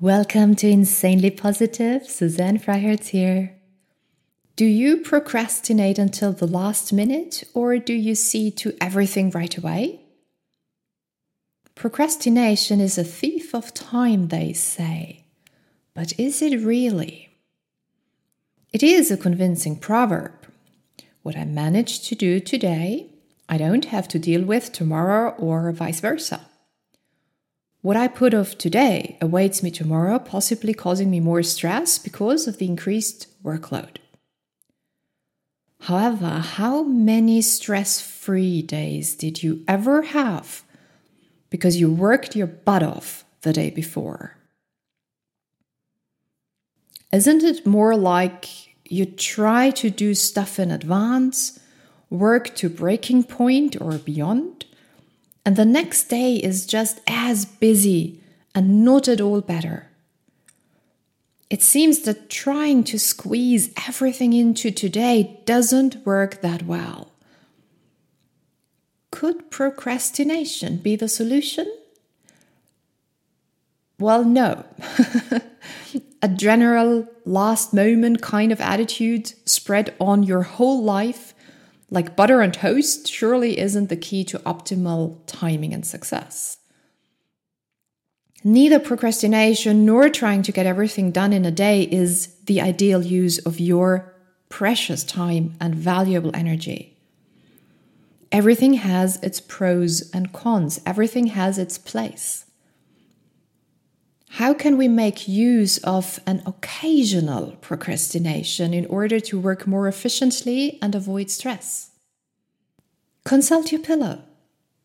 Welcome to Insanely Positive. Suzanne Freihertz here. Do you procrastinate until the last minute or do you see to everything right away? Procrastination is a thief of time, they say. But is it really? It is a convincing proverb. What I manage to do today, I don't have to deal with tomorrow or vice versa. What I put off today awaits me tomorrow, possibly causing me more stress because of the increased workload. However, how many stress free days did you ever have because you worked your butt off the day before? Isn't it more like you try to do stuff in advance, work to breaking point or beyond, and the next day is just as busy and not at all better? It seems that trying to squeeze everything into today doesn't work that well. Could procrastination be the solution? Well, no. A general last moment kind of attitude spread on your whole life, like butter on toast, surely isn't the key to optimal timing and success. Neither procrastination nor trying to get everything done in a day is the ideal use of your precious time and valuable energy. Everything has its pros and cons, everything has its place. How can we make use of an occasional procrastination in order to work more efficiently and avoid stress? Consult your pillow.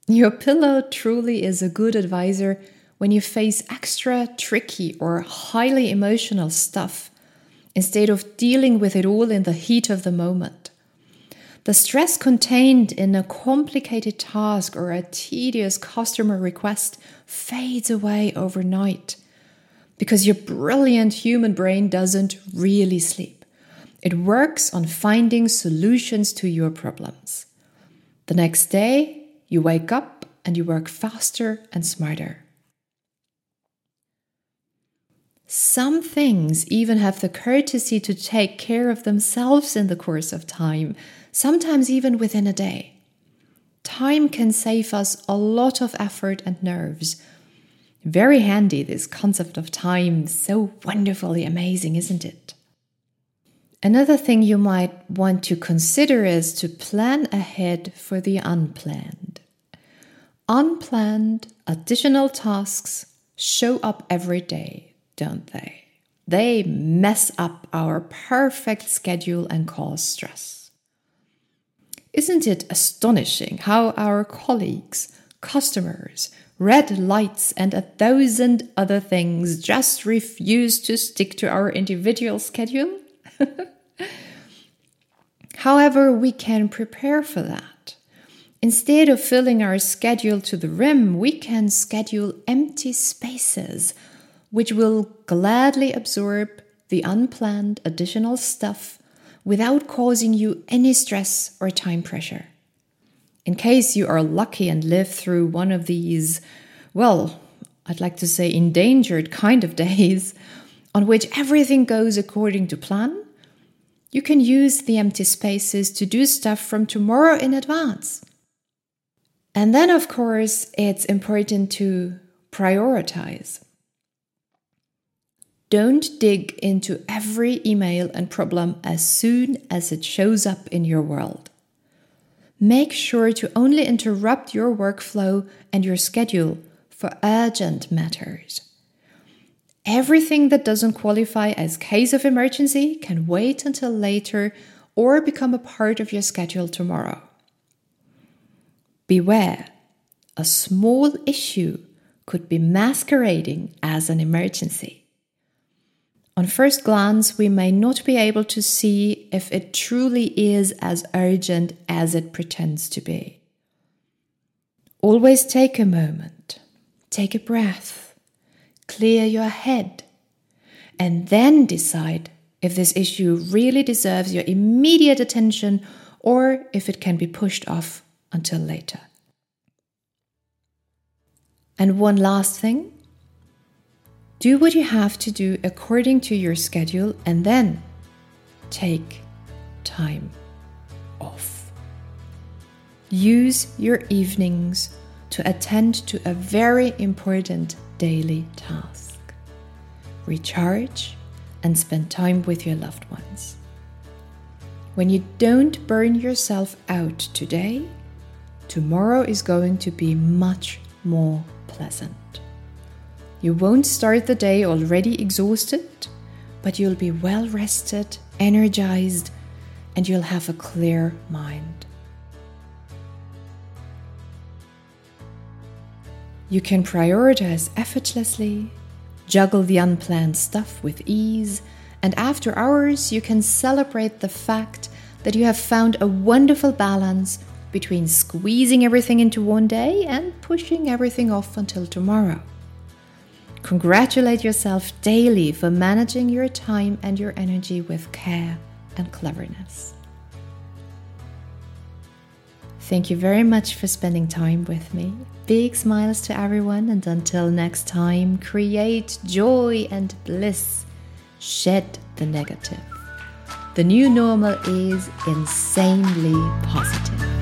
Your pillow truly is a good advisor when you face extra tricky or highly emotional stuff instead of dealing with it all in the heat of the moment. The stress contained in a complicated task or a tedious customer request fades away overnight because your brilliant human brain doesn't really sleep. It works on finding solutions to your problems. The next day, you wake up and you work faster and smarter. Some things even have the courtesy to take care of themselves in the course of time, sometimes even within a day. Time can save us a lot of effort and nerves. Very handy, this concept of time. So wonderfully amazing, isn't it? Another thing you might want to consider is to plan ahead for the unplanned. Unplanned additional tasks show up every day don't they? They mess up our perfect schedule and cause stress. Isn't it astonishing how our colleagues, customers, red lights, and a thousand other things just refuse to stick to our individual schedule? However, we can prepare for that. Instead of filling our schedule to the rim, we can schedule empty spaces which will gladly absorb the unplanned additional stuff without causing you any stress or time pressure. In case you are lucky and live through one of these, well, I'd like to say endangered kind of days on which everything goes according to plan, you can use the empty spaces to do stuff from tomorrow in advance. And then, of course, it's important to prioritize. Don't dig into every email and problem as soon as it shows up in your world. Make sure to only interrupt your workflow and your schedule for urgent matters. Everything that doesn't qualify as case of emergency can wait until later or become a part of your schedule tomorrow. Beware, a small issue could be masquerading as an emergency. On first glance, we may not be able to see if it truly is as urgent as it pretends to be. Always take a moment, take a breath, clear your head, and then decide if this issue really deserves your immediate attention or if it can be pushed off until later. And one last thing Do what you have to do according to your schedule and then take time off. Use your evenings to attend to a very important daily task. Recharge and spend time with your loved ones. When you don't burn yourself out today, tomorrow is going to be much more pleasant. You won't start the day already exhausted, but you'll be well rested, energized, and you'll have a clear mind. You can prioritize effortlessly, juggle the unplanned stuff with ease, and after hours, you can celebrate the fact that you have found a wonderful balance between squeezing everything into one day and pushing everything off until tomorrow. Congratulate yourself daily for managing your time and your energy with care and cleverness. Thank you very much for spending time with me. Big smiles to everyone, and until next time, create joy and bliss. Shed the negative. The new normal is insanely positive.